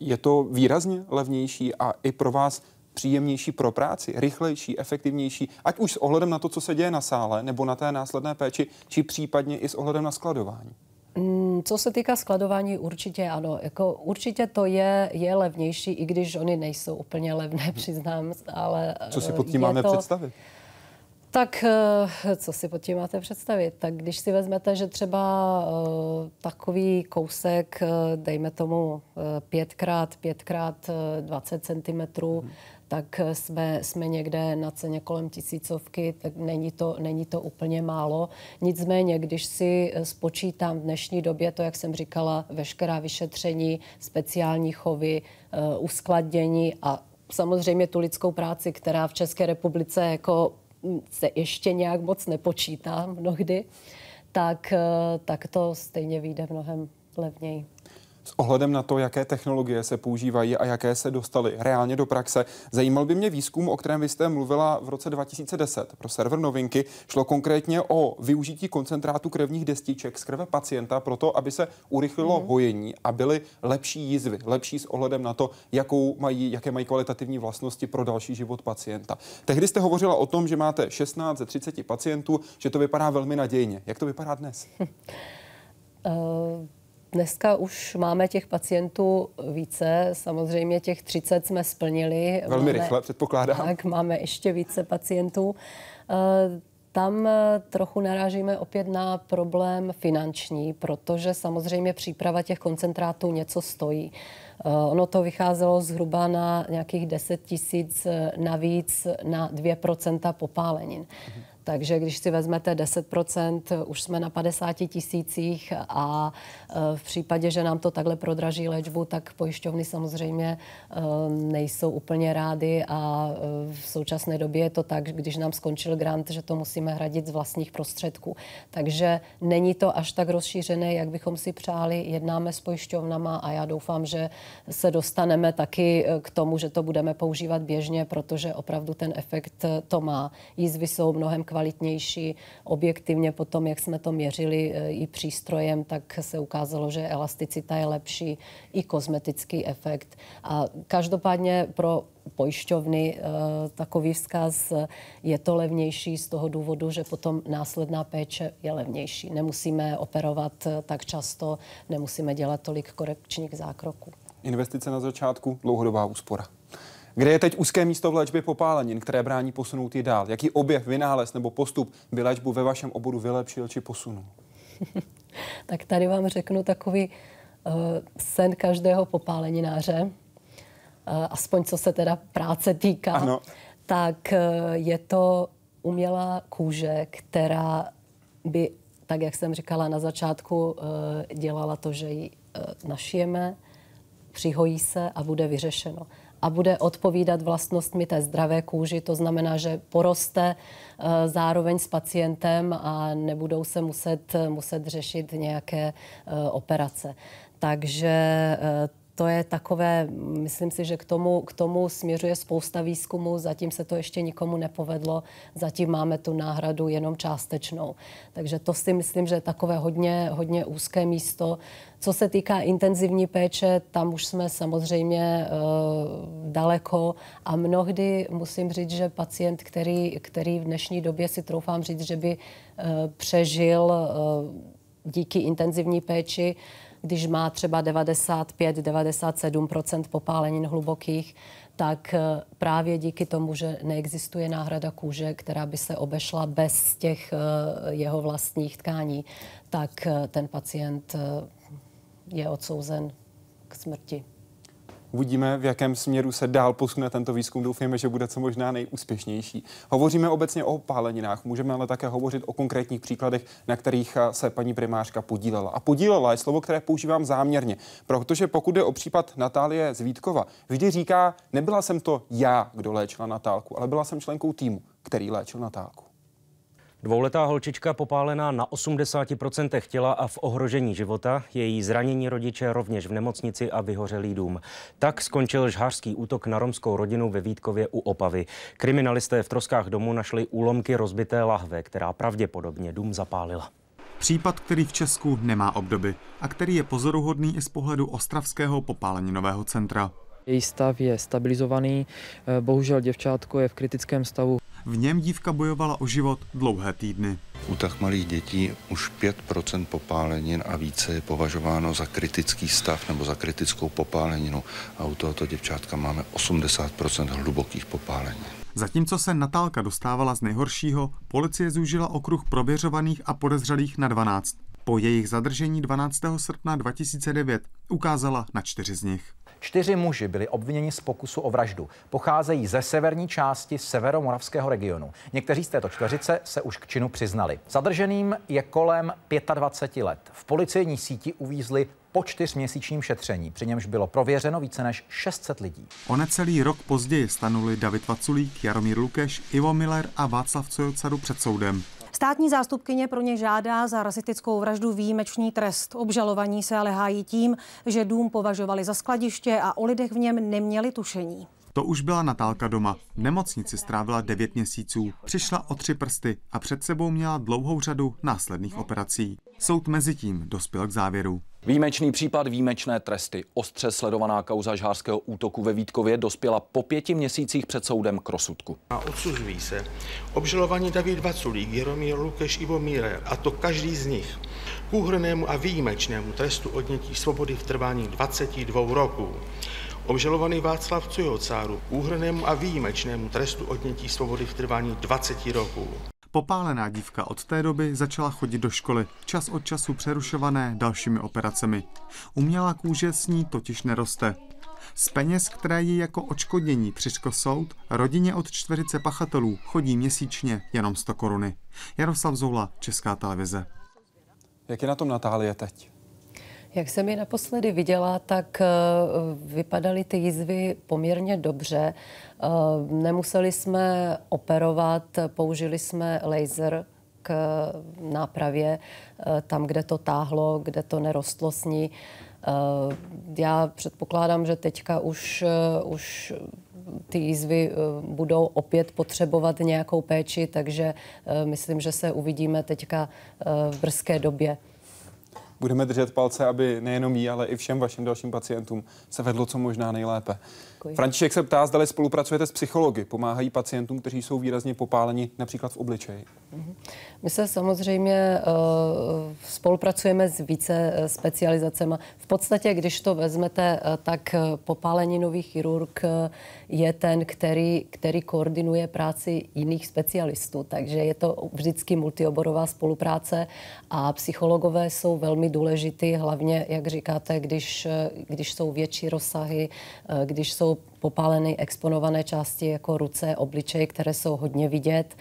Je to výrazně levnější a i pro vás příjemnější pro práci, rychlejší, efektivnější, ať už s ohledem na to, co se děje na sále, nebo na té následné péči, či případně i s ohledem na skladování? Mm, co se týká skladování, určitě ano. Jako, určitě to je, je levnější, i když oni nejsou úplně levné, přiznám. Ale co si pod tím máme to, představit? Tak eh, co si pod tím máte představit? Tak když si vezmete, že třeba uh, takový kousek, dejme tomu 5x, 5x 20 cm, tak jsme, jsme někde na ceně kolem tisícovky, tak není to, není to úplně málo. Nicméně, když si spočítám v dnešní době to, jak jsem říkala, veškerá vyšetření, speciální chovy, uh, uskladnění a samozřejmě tu lidskou práci, která v České republice jako se ještě nějak moc nepočítá mnohdy, tak, uh, tak to stejně vyjde mnohem levněji. S ohledem na to, jaké technologie se používají a jaké se dostaly reálně do praxe, zajímal by mě výzkum, o kterém vy jste mluvila v roce 2010 pro server Novinky. Šlo konkrétně o využití koncentrátu krevních destiček z krve pacienta proto, aby se urychlilo mm. hojení a byly lepší jízvy, lepší s ohledem na to, jakou mají, jaké mají kvalitativní vlastnosti pro další život pacienta. Tehdy jste hovořila o tom, že máte 16 ze 30 pacientů, že to vypadá velmi nadějně. Jak to vypadá dnes? uh... Dneska už máme těch pacientů více, samozřejmě těch 30 jsme splnili. Velmi máme, rychle, předpokládám. Tak, máme ještě více pacientů. Eh, tam eh, trochu narážíme opět na problém finanční, protože samozřejmě příprava těch koncentrátů něco stojí. Eh, ono to vycházelo zhruba na nějakých 10 tisíc navíc na 2% popálenin. Mhm. Takže když si vezmete 10%, už jsme na 50 tisících a e, v případě, že nám to takhle prodraží léčbu, tak pojišťovny samozřejmě e, nejsou úplně rády a e, v současné době je to tak, když nám skončil grant, že to musíme hradit z vlastních prostředků. Takže není to až tak rozšířené, jak bychom si přáli. Jednáme s pojišťovnama a já doufám, že se dostaneme taky k tomu, že to budeme používat běžně, protože opravdu ten efekt to má. Jízvy jsou mnohem. Objektivně potom, jak jsme to měřili e, i přístrojem, tak se ukázalo, že elasticita je lepší, i kosmetický efekt. A každopádně pro pojišťovny e, takový vzkaz je to levnější z toho důvodu, že potom následná péče je levnější. Nemusíme operovat e, tak často, nemusíme dělat tolik korekčních zákroků. Investice na začátku, dlouhodobá úspora. Kde je teď úzké místo v léčbě popálenin, které brání posunout ji dál? Jaký objev, vynález nebo postup by léčbu ve vašem oboru vylepšil či posunul? tak tady vám řeknu takový uh, sen každého popálenináře, uh, aspoň co se teda práce týká. Ano. Tak uh, je to umělá kůže, která by, tak jak jsem říkala na začátku, uh, dělala to, že ji uh, našijeme, přihojí se a bude vyřešeno a bude odpovídat vlastnostmi té zdravé kůži. To znamená, že poroste eh, zároveň s pacientem a nebudou se muset, muset řešit nějaké eh, operace. Takže eh, to je takové, myslím si, že k tomu, k tomu směřuje spousta výzkumu, zatím se to ještě nikomu nepovedlo, zatím máme tu náhradu jenom částečnou. Takže to si myslím, že je takové hodně, hodně úzké místo. Co se týká intenzivní péče, tam už jsme samozřejmě uh, daleko a mnohdy musím říct, že pacient, který, který v dnešní době si troufám říct, že by uh, přežil uh, díky intenzivní péči, když má třeba 95-97% popálenin hlubokých, tak eh, právě díky tomu, že neexistuje náhrada kůže, která by se obešla bez těch eh, jeho vlastních tkání, tak eh, ten pacient je odsouzen k smrti. Uvidíme, v jakém směru se dál posune tento výzkum. Doufujeme, že bude co možná nejúspěšnější. Hovoříme obecně o páleninách, můžeme ale také hovořit o konkrétních příkladech, na kterých se paní primářka podílela. A podílela je slovo, které používám záměrně, protože pokud jde o případ Natálie Zvítkova, vždy říká, nebyla jsem to já, kdo léčila Natálku, ale byla jsem členkou týmu, který léčil Natálku. Dvouletá holčička popálená na 80% těla a v ohrožení života, její zranění rodiče rovněž v nemocnici a vyhořelý dům. Tak skončil žhářský útok na romskou rodinu ve Vítkově u Opavy. Kriminalisté v troskách domu našli úlomky rozbité lahve, která pravděpodobně dům zapálila. Případ, který v Česku nemá obdoby a který je pozoruhodný i z pohledu ostravského popáleninového centra. Její stav je stabilizovaný, bohužel děvčátko je v kritickém stavu. V něm dívka bojovala o život dlouhé týdny. U tak malých dětí už 5% popálenin a více je považováno za kritický stav nebo za kritickou popáleninu. A u tohoto děvčátka máme 80% hlubokých popálenin. Zatímco se Natálka dostávala z nejhoršího, policie zúžila okruh prověřovaných a podezřelých na 12. Po jejich zadržení 12. srpna 2009 ukázala na čtyři z nich. Čtyři muži byli obviněni z pokusu o vraždu. Pocházejí ze severní části severomoravského regionu. Někteří z této čtveřice se už k činu přiznali. Zadrženým je kolem 25 let. V policejní síti uvízli po čtyřměsíčním šetření, při němž bylo prověřeno více než 600 lidí. O necelý rok později stanuli David Vaculík, Jaromír Lukeš, Ivo Miller a Václav Cojocaru před soudem. Státní zástupkyně pro ně žádá za rasistickou vraždu výjimečný trest. Obžalovaní se ale hájí tím, že dům považovali za skladiště a o lidech v něm neměli tušení. To už byla Natálka doma. V nemocnici strávila 9 měsíců. Přišla o tři prsty a před sebou měla dlouhou řadu následných operací. Soud mezi tím dospěl k závěru. Výjimečný případ, výjimečné tresty. Ostře sledovaná kauza žhářského útoku ve Vítkově dospěla po pěti měsících před soudem k rozsudku. A odsuzují se obžalovaní David Vaculík, Jaromír Lukeš, Ivo Mírer, a to každý z nich, k úhrnému a výjimečnému trestu odnětí svobody v trvání 22 roků. Obžalovaný Václav Cujocáru k úhrnému a výjimečnému trestu odnětí svobody v trvání 20 roků. Popálená dívka od té doby začala chodit do školy, čas od času přerušované dalšími operacemi. Umělá kůže s ní totiž neroste. Z peněz, které jí jako očkodnění přiško soud, rodině od čtverice pachatelů chodí měsíčně jenom 100 koruny. Jaroslav Zoula, Česká televize. Jak je na tom Natálie teď? Jak jsem ji naposledy viděla, tak vypadaly ty jízvy poměrně dobře. Nemuseli jsme operovat, použili jsme laser k nápravě tam, kde to táhlo, kde to nerostlo s ní. Já předpokládám, že teďka už, už ty jízvy budou opět potřebovat nějakou péči, takže myslím, že se uvidíme teďka v brzké době budeme držet palce, aby nejenom jí, ale i všem vašim dalším pacientům se vedlo co možná nejlépe. Děkuji. František se ptá, zda spolupracujete s psychologi, pomáhají pacientům, kteří jsou výrazně popáleni například v obličeji. Mhm. My se samozřejmě uh, spolupracujeme s více specializacemi. V podstatě, když to vezmete, uh, tak popáleninový chirurg je ten, který, který koordinuje práci jiných specialistů. Takže je to vždycky multioborová spolupráce a psychologové jsou velmi důležitý, hlavně, jak říkáte, když, když jsou větší rozsahy, když jsou popáleny exponované části jako ruce, obličej, které jsou hodně vidět.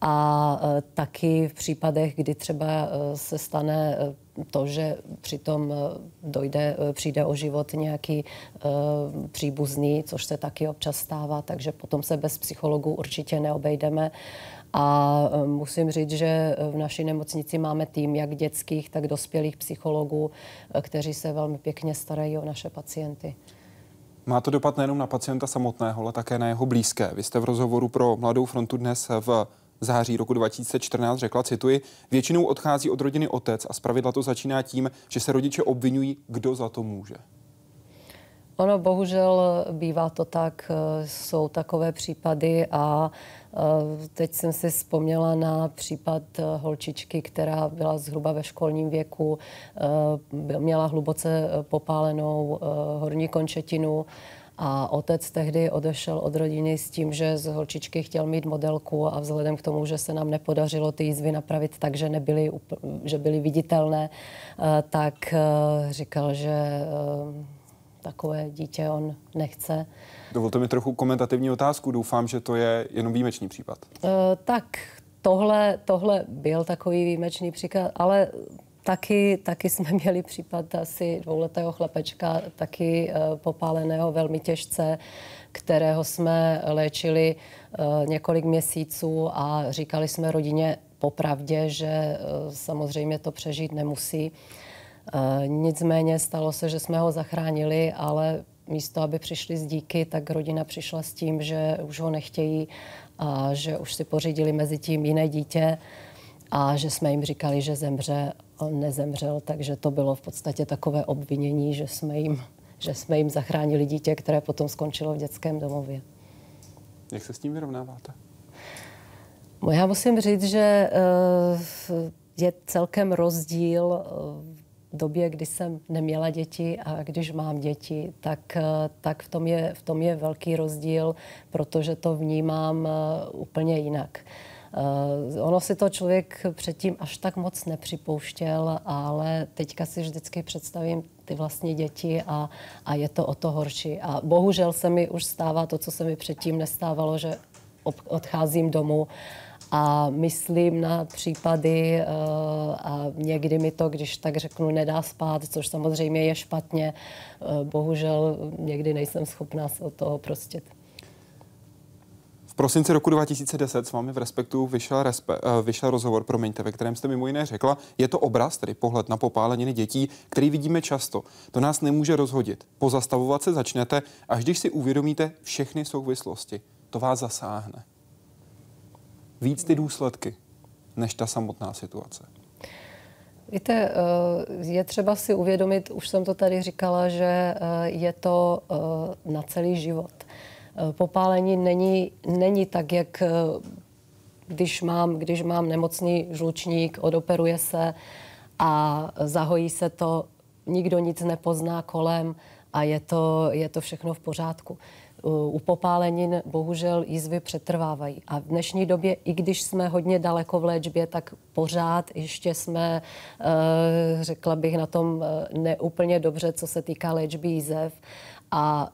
A taky v případech, kdy třeba se stane to, že přitom dojde, přijde o život nějaký příbuzný, což se taky občas stává, takže potom se bez psychologů určitě neobejdeme. A musím říct, že v naší nemocnici máme tým jak dětských, tak dospělých psychologů, kteří se velmi pěkně starají o naše pacienty. Má to dopad nejenom na pacienta samotného, ale také na jeho blízké. Vy jste v rozhovoru pro Mladou frontu dnes v září roku 2014 řekla, cituji, většinou odchází od rodiny otec a zpravidla to začíná tím, že se rodiče obvinují, kdo za to může. Ono bohužel bývá to tak, jsou takové případy a teď jsem si vzpomněla na případ holčičky, která byla zhruba ve školním věku, měla hluboce popálenou horní končetinu A otec tehdy odešel od rodiny s tím, že z holčičky chtěl mít modelku a vzhledem k tomu, že se nám nepodařilo ty jízvy napravit tak, že, nebyly, že byly viditelné, eh, tak eh, říkal, že takové dítě on nechce. Dovolte mi trochu komentativní otázku. Doufám, že to je jenom výjimečný případ. Tak tohle, tohle byl takový výjimečný příklad, ale Taky, taky jsme měli případ asi dvouletého chlapečka, taky uh, popáleného velmi těžce, kterého jsme léčili uh, několik měsíců a říkali jsme rodině popravdě, že samozřejmě to přežít nemusí. Nicméně stalo se, že jsme ho zachránili, ale místo, aby přišli z díky, tak rodina přišla s tím, že už ho nechtějí a že už si pořídili mezi tím jiné dítě a že jsme jim říkali, že zemře, on nezemřel, takže to bylo v podstatě takové obvinění, že jsme jim, že jsme jim zachránili dítě, které potom skončilo v dětském domově. Jak se s tím vyrovnáváte? No já musím říct, že eh, je celkem rozdíl eh, době, kdy jsem neměla děti a když mám děti, tak, eh, tak v, tom je, v tom je velký rozdíl, protože to vnímám úplně jinak. Uh, ono si to člověk předtím až tak moc nepřipouštěl, ale teďka si vždycky představím ty vlastní děti a, a je to o to horší. A bohužel se mi už stává to, co se mi předtím nestávalo, že odcházím domů a myslím na případy uh, a někdy mi to, když tak řeknu, nedá spát, což samozřejmě je špatně. Uh, bohužel někdy nejsem schopná se od toho prostit prosinci roku 2010 s vámi v Respektu vyšel, respe, uh, vyšel rozhovor, promiňte, ve kterém jste mimo jiné řekla, je to obraz, tedy pohled na popáleniny dětí, který vidíme často. To nás nemůže rozhodit. Pozastavovat se začnete, až když si uvědomíte všechny souvislosti. To vás zasáhne. Víc ty důsledky, než ta samotná situace. Víte, eh, je třeba si uvědomit, už jsem to tady říkala, že eh, je to na celý život. Eh, popálení není, není tak, jak eh, když mám, když mám nemocný žlučník, odoperuje se a zahojí se to, nikdo nic nepozná kolem a je to, je to všechno v pořádku. U popálenin bohužel jízvy přetrvávají. A v dnešní době, i když jsme hodně daleko v léčbě, tak pořád ještě jsme, eh, řekla bych, na tom neúplně dobře, co se týká léčby jízev. A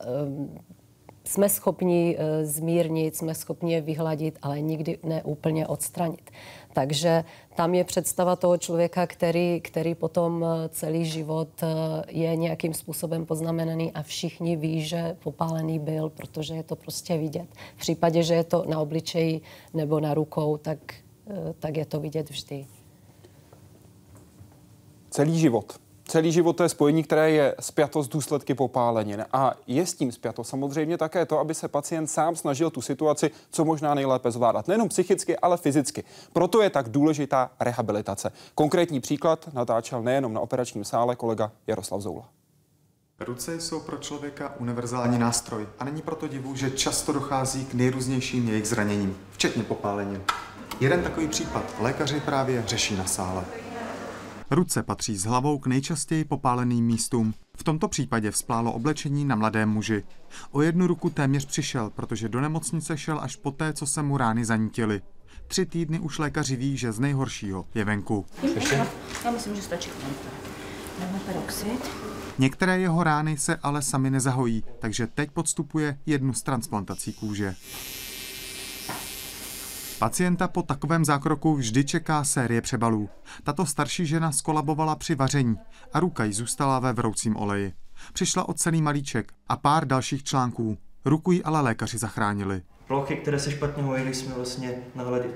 jsme schopni eh, zmírnit, jsme schopni je vyhladit, ale nikdy ne úplně odstranit. Takže tam je představa toho člověka, který, který potom eh, celý život eh, je nějakým způsobem poznamenaný a všichni ví, že popálený byl, protože je to prostě vidět. V případě, že je to na obličeji nebo na rukou, tak, tak je to vidět vždy. Celý život Celý život to je spojení, které je spjato s důsledky popálenin. A je s tím spjato samozřejmě také to, aby se pacient sám snažil tu situaci co možná nejlépe zvládat. Nejenom psychicky, ale fyzicky. Proto je tak důležitá rehabilitace. Konkrétní příklad natáčel nejenom na operačním sále kolega Jaroslav Zoula. Ruce jsou pro člověka univerzální nástroj a není proto divu, že často dochází k nejrůznějším jejich zraněním, včetně popálenin. Jeden takový případ lékaři právě řeší na sále. Ruce patří s hlavou k nejčastěji popáleným místům. V tomto případě vzplálo oblečení na mladém muži. O jednu ruku téměř přišel, protože do nemocnice šel až poté, co se mu rány zanítily. Tři týdny už lékaři ví, že z nejhoršího je venku. Ještě? Já myslím, že stačí peroxid. Některé jeho rány se ale sami nezahojí, takže teď podstupuje jednu z transplantací kůže. Pacienta po takovém zákroku vždy čeká série přebalů. Tato starší žena skolabovala při vaření a ruka jí zůstala ve vroucím oleji. Přišla o celý malíček a pár dalších článků. Ruku jí ale lékaři zachránili. Plochy, které se špatně hojily, jsme vlastně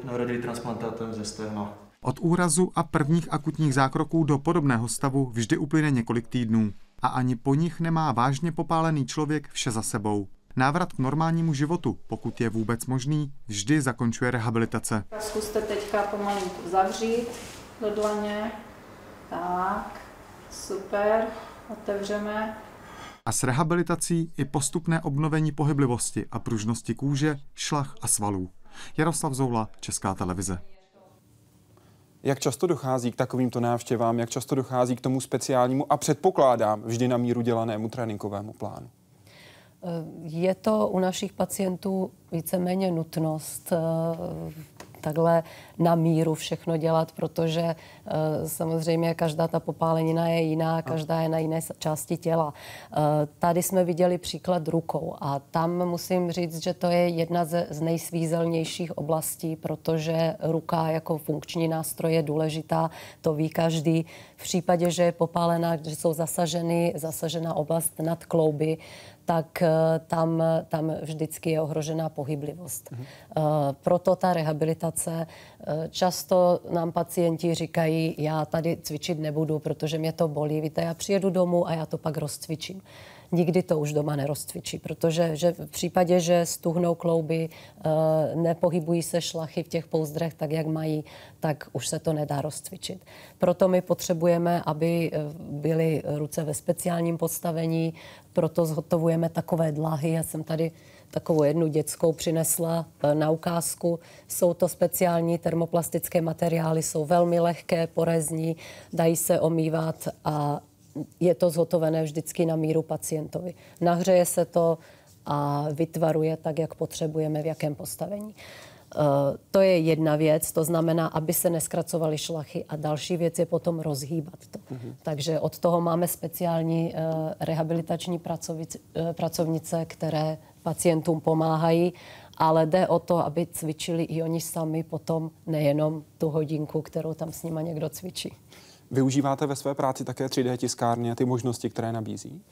nahradili transplantátem ze stehna. Od úrazu a prvních akutních zákroků do podobného stavu vždy uplyne několik týdnů. A ani po nich nemá vážně popálený člověk vše za sebou. Návrat k normálnímu životu, pokud je vůbec možný, vždy zakončuje rehabilitace. Zkuste teďka pomalinku zavřít do dlaně. Tak, super, otevřeme. A s rehabilitací i postupné obnovení pohyblivosti a pružnosti kůže, šlach a svalů. Jaroslav Zoula, Česká televize. Jak často dochází k takovýmto návštěvám, jak často dochází k tomu speciálnímu a předpokládám vždy na míru dělanému tréninkovému plánu? Je to u našich pacientů víceméně nutnost takhle na míru všechno dělat, protože uh, samozřejmě každá ta popálenina je jiná, každá je na jiné části těla. Tady jsme viděli příklad rukou a tam musím říct, že to je jedna z nejsvízelnějších oblastí, protože ruka jako funkční nástroj je důležitá, to ví každý. V případě, že je popálená, že jsou zasaženy, zasažena oblast nad klouby, tak eh, tam, tam vždycky je ohrožená pohyblivost. Mm-hmm. Proto ta rehabilitace. Eh, často nám pacienti říkají, já tady cvičit nebudu, protože mě to bolí. Víte, já přijedu domů a já to pak rozcvičím nikdy to už doma nerozcvičí, protože že v případě, že stuhnou klouby, eh, nepohybují se šlachy v těch pouzdrech tak, jak mají, tak už se to nedá rozcvičit. Proto my potřebujeme, aby eh, byly ruce ve speciálním postavení, proto zhotovujeme takové dlahy. Já jsem tady takovou jednu dětskou přinesla eh, na ukázku. Jsou to speciální termoplastické materiály, jsou velmi lehké, porezní, dají se omývat a je to zhotovené vždycky na míru pacientovi. Nahřeje se to a vytvaruje tak, jak potřebujeme, v jakém postavení. Uh, to je jedna věc, to znamená, aby se neskracovaly šlachy. A další věc je potom rozhýbat to. Mm-hmm. Takže od toho máme speciální uh, rehabilitační uh, pracovnice, které pacientům pomáhají, ale jde o to, aby cvičili i oni sami potom nejenom tu hodinku, kterou tam s nima někdo cvičí. Využíváte ve své práci také 3D tiskárny a ty možnosti, které nabízí?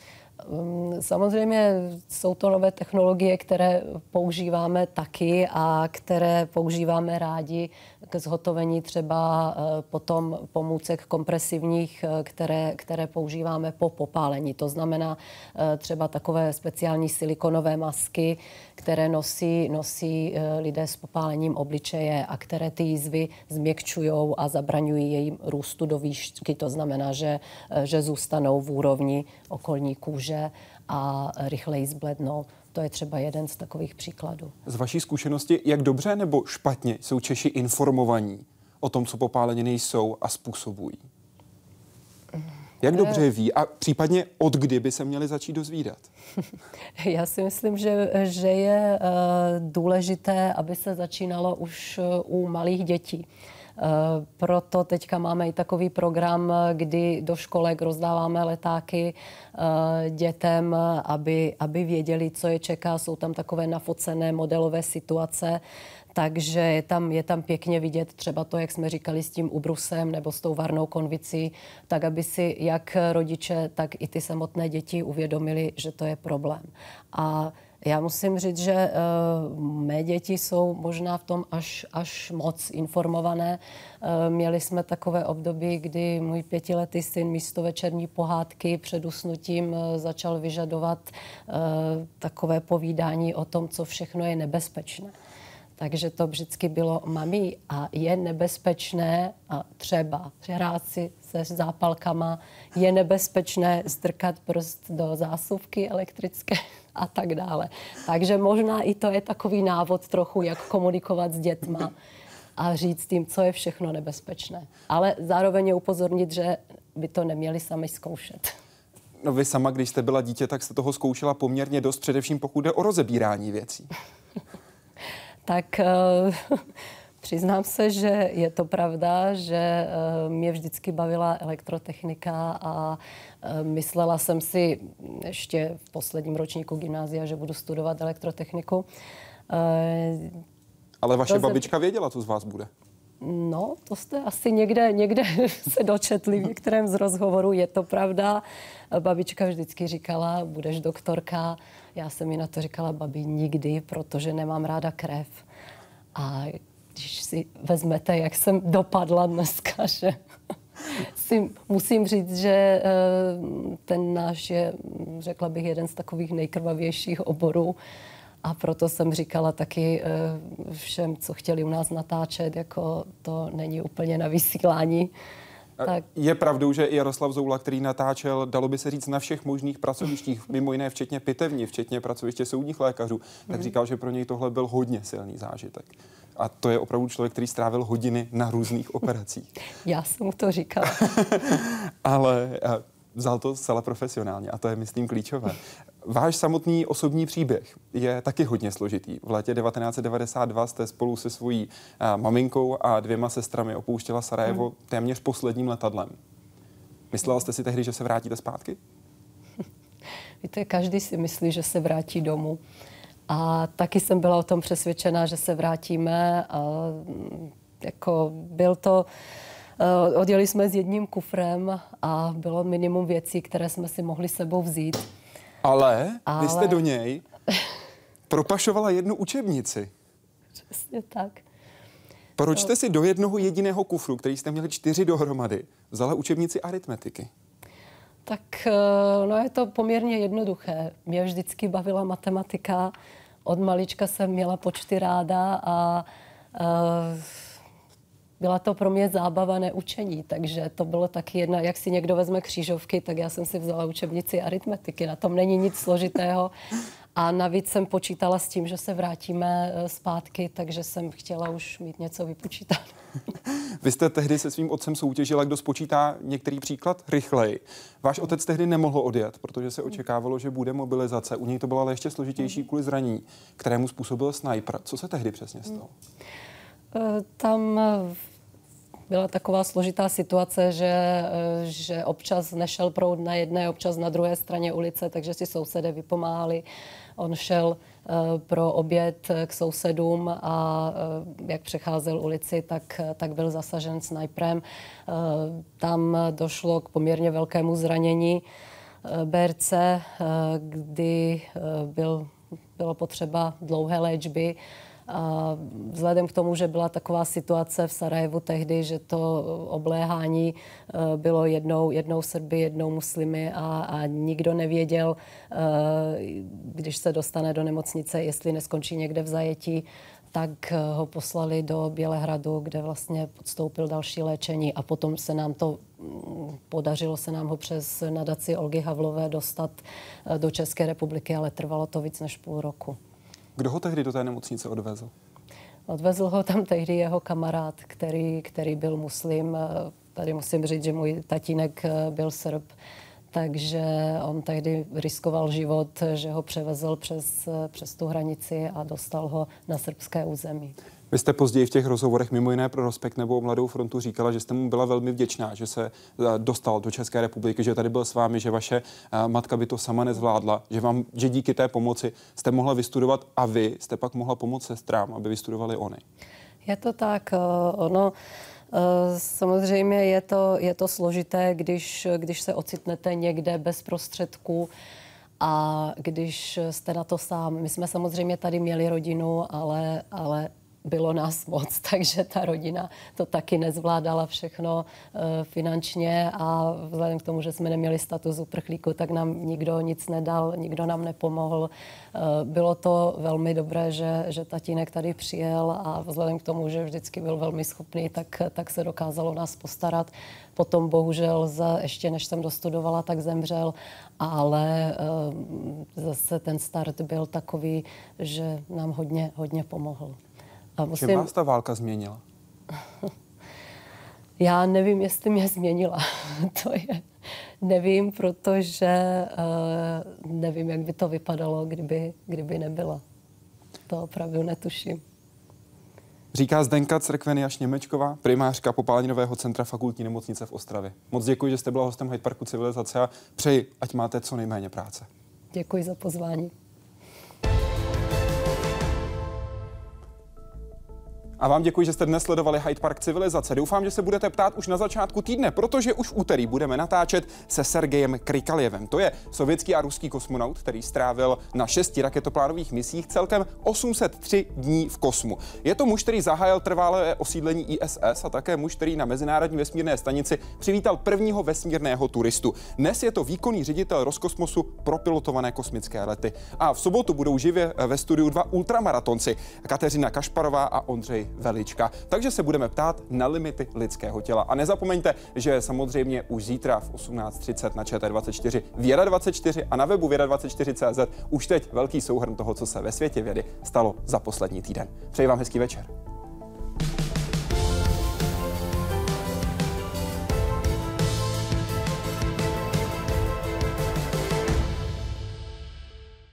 Um, samozřejmě jsou to nové technologie, které používáme taky a které používáme rádi k zhotovení třeba eh, potom pomůcek kompresivních, eh, které, které používáme po popálení. To znamená eh, třeba takové speciální silikonové masky, které nosí, nosí lidé s popálením obličeje a které ty jízvy změkčují a zabraňují jejím růstu do výšky. To znamená, že, že zůstanou v úrovni okolní kůže a rychleji zblednou. To je třeba jeden z takových příkladů. Z vaší zkušenosti, jak dobře nebo špatně jsou Češi informovaní o tom, co popáleniny jsou a způsobují? Jak dobře ví a případně od kdy by se měli začít dozvídat? Já si myslím, že, že je uh, důležité, aby se začínalo už uh, u malých dětí. Eh, proto teďka máme i takový program, kdy do školek rozdáváme letáky eh, dětem, aby, aby věděli, co je čeká. Jsou tam takové nafocené modelové situace, takže je tam, je tam pěkně vidět třeba to, jak jsme říkali s tím ubrusem nebo s tou varnou konvicí, tak aby si jak rodiče, tak i ty samotné děti uvědomili, že to je problém. A já musím říct, že uh, mé děti jsou možná v tom až, až moc informované. Uh, měli jsme takové období, kdy můj pětiletý syn místo večerní pohádky před usnutím uh, začal vyžadovat uh, takové povídání o tom, co všechno je nebezpečné. Takže to vždycky bylo, mami, a je nebezpečné a třeba hrát si se zápalkama, je nebezpečné strkat prst do zásuvky elektrické a tak dále. Takže možná i to je takový návod trochu, jak komunikovat s dětma a říct tím, co je všechno nebezpečné. Ale zároveň je upozornit, že by to neměli sami zkoušet. No vy sama, když jste byla dítě, tak jste toho zkoušela poměrně dost, především pokud jde o rozebírání věcí. tak uh, přiznám se, že je to pravda, že uh, mě vždycky bavila elektrotechnika a uh, myslela jsem si ještě v posledním ročníku gymnázia, že budu studovat elektrotechniku. Ale vaše babička věděla, co z vás bude. No, to jste asi někde, někde se dočetli v některém z rozhovorů. Je to pravda. Babička vždycky říkala, budeš doktorka. Já jsem mi na to říkala, babi, nikdy, protože nemám ráda krev. A když si vezmete, jak jsem dopadla dneska, že si musím říct, že eh, ten náš je, řekla bych, jeden z takových nejkrvavějších oborů. A proto jsem říkala taky eh, všem, co chtěli u nás natáčet, jako to není úplně na vysílání. Tak. Je pravdou, že Jaroslav Zoula, který natáčel, dalo by se říct, na všech možných pracovištích, mimo jiné včetně pitevní, včetně pracoviště soudních lékařů, tak mhm. říkal, že pro něj tohle byl hodně silný zážitek. A to je opravdu člověk, který strávil hodiny na různých operacích. Já jsem mu to říkala. Ale vzal to zcela profesionálně a to je, myslím, klíčové. Váš samotný osobní příběh je taky hodně složitý. V létě 1992 jste spolu se svojí uh, maminkou a dvěma sestrami opouštěla Sarajevo hmm. téměř posledním letadlem. Myslela jste si tehdy, že se vrátíte zpátky? Víte, každý si myslí, že se vrátí domů. A taky jsem byla o tom přesvědčená, že se vrátíme. A, jako byl to, odjeli jsme s jedním kufrem a bylo minimum věcí, které jsme si mohli sebou vzít. Ale, Ale... vy jste do něj propašovala jednu učebnici. Přesně tak. Proč jste si do jednoho jediného kufru, který jste měli čtyři dohromady, vzala učebnici aritmetiky? Tak eh, no je to poměrně jednoduché. Mě vždycky bavila matematika. Od malička jsem měla počty ráda a, a byla to pro mě zábava, neučení, takže to bylo taky jedna, jak si někdo vezme křížovky, tak já jsem si vzala učebnici aritmetiky, na tom není nic složitého. A navíc jsem počítala s tím, že se vrátíme eh, zpátky, takže jsem chtěla už mít něco vypočítat. Vy jste tehdy se svým otcem soutěžila, kdo spočítá některý příklad rychleji. Váš otec tehdy nemohl odjet, protože se očekávalo, že bude mobilizace. U něj to bylo ale ještě složitější kvůli zranění, kterému způsobil sniper. Co se tehdy přesně stalo? Eh, tam eh, byla taková složitá situace, že, eh, že občas nešel proud na jedné, občas na druhé straně ulice, takže si sousedé vypomáhali. On šel pro oběd k sousedům a jak přecházel ulici, tak, tak byl zasažen snajprem. Tam došlo k poměrně velkému zranění BRC, kdy byl, bylo potřeba dlouhé léčby. A vzhledem k tomu, že byla taková situace v Sarajevu tehdy, že to obléhání e, bylo jednou, jednou Srby, jednou muslimy a, a nikdo nevěděl, e, když se dostane do nemocnice, jestli neskončí někde v zajetí, tak e, ho poslali do Bělehradu, kde vlastně podstoupil další léčení a potom se nám to mm, podařilo se nám ho přes nadaci Olgy Havlové dostat do České republiky, ale trvalo to víc než půl roku. Kdo ho tehdy do té nemocnice odvezl? Odvezl ho tam tehdy jeho kamarád, který, který byl muslim. Tady musím říct, že můj tatínek eh, byl Srb, takže on tehdy riskoval život, že ho převezl přes, eh, přes tu hranici a dostal ho na srbské území. Vy jste později v těch rozhovorech mimo jiné pro Respekt nebo Mladou frontu říkala, že jste mu byla velmi vděčná, že se eh, dostal do České republiky, že tady byl s vámi, že vaše eh, matka by to sama nezvládla, že, vám, že díky té pomoci jste mohla vystudovat a vy jste pak mohla pomoct sestrám, aby vystudovali oni. Je to tak. Eh, ono samozřejmě je to, je to složité, když, když se ocitnete někde bez prostředků, a když jste na to sám, my jsme samozřejmě tady měli rodinu, ale, ale bylo nás moc, takže ta rodina to taky nezvládala všechno uh, finančně a vzhledem k tomu, že jsme neměli status uprchlíku, tak nám nikdo nic nedal, nikdo nám nepomohl. Uh, bylo to velmi dobré, že, že tatínek tady přijel a vzhledem k tomu, že vždycky byl velmi schopný, tak, tak se dokázalo nás postarat. Potom bohužel za, ještě než jsem dostudovala, tak zemřel, ale uh, zase ten start byl takový, že nám hodně, hodně pomohl. A musím... Čím vás ta válka změnila? Já nevím, jestli mě změnila. to je, nevím, protože uh, nevím, jak by to vypadalo, kdyby, kdyby nebyla. To opravdu netuším. Říká Zdenka Crkveniaš Němečková, primářka Popáleninového centra fakultní nemocnice v Ostravě. Moc děkuji, že jste byla hostem Hyde Parku Civilizace a přeji, ať máte co nejméně práce. Děkuji za pozvání. A vám děkuji, že jste dnes sledovali Hyde Park Civilizace. Doufám, že se budete ptát už na začátku týdne, protože už v úterý budeme natáčet se Sergejem Krikaljevem. To je sovětský a ruský kosmonaut, který strávil na šesti raketoplánových misích celkem 803 dní v kosmu. Je to muž, který zahájil trvalé osídlení ISS a také muž, který na Mezinárodní vesmírné stanici přivítal prvního vesmírného turistu. Dnes je to výkonný ředitel Roskosmosu pro pilotované kosmické lety. A v sobotu budou živě ve studiu dva ultramaratonci, Kateřina Kašparová a Ondřej Velička. Takže se budeme ptát na limity lidského těla. A nezapomeňte, že samozřejmě už zítra v 18.30 na ČT24 Věda 24 a na webu věda24.cz už teď velký souhrn toho, co se ve světě vědy stalo za poslední týden. Přeji vám hezký večer.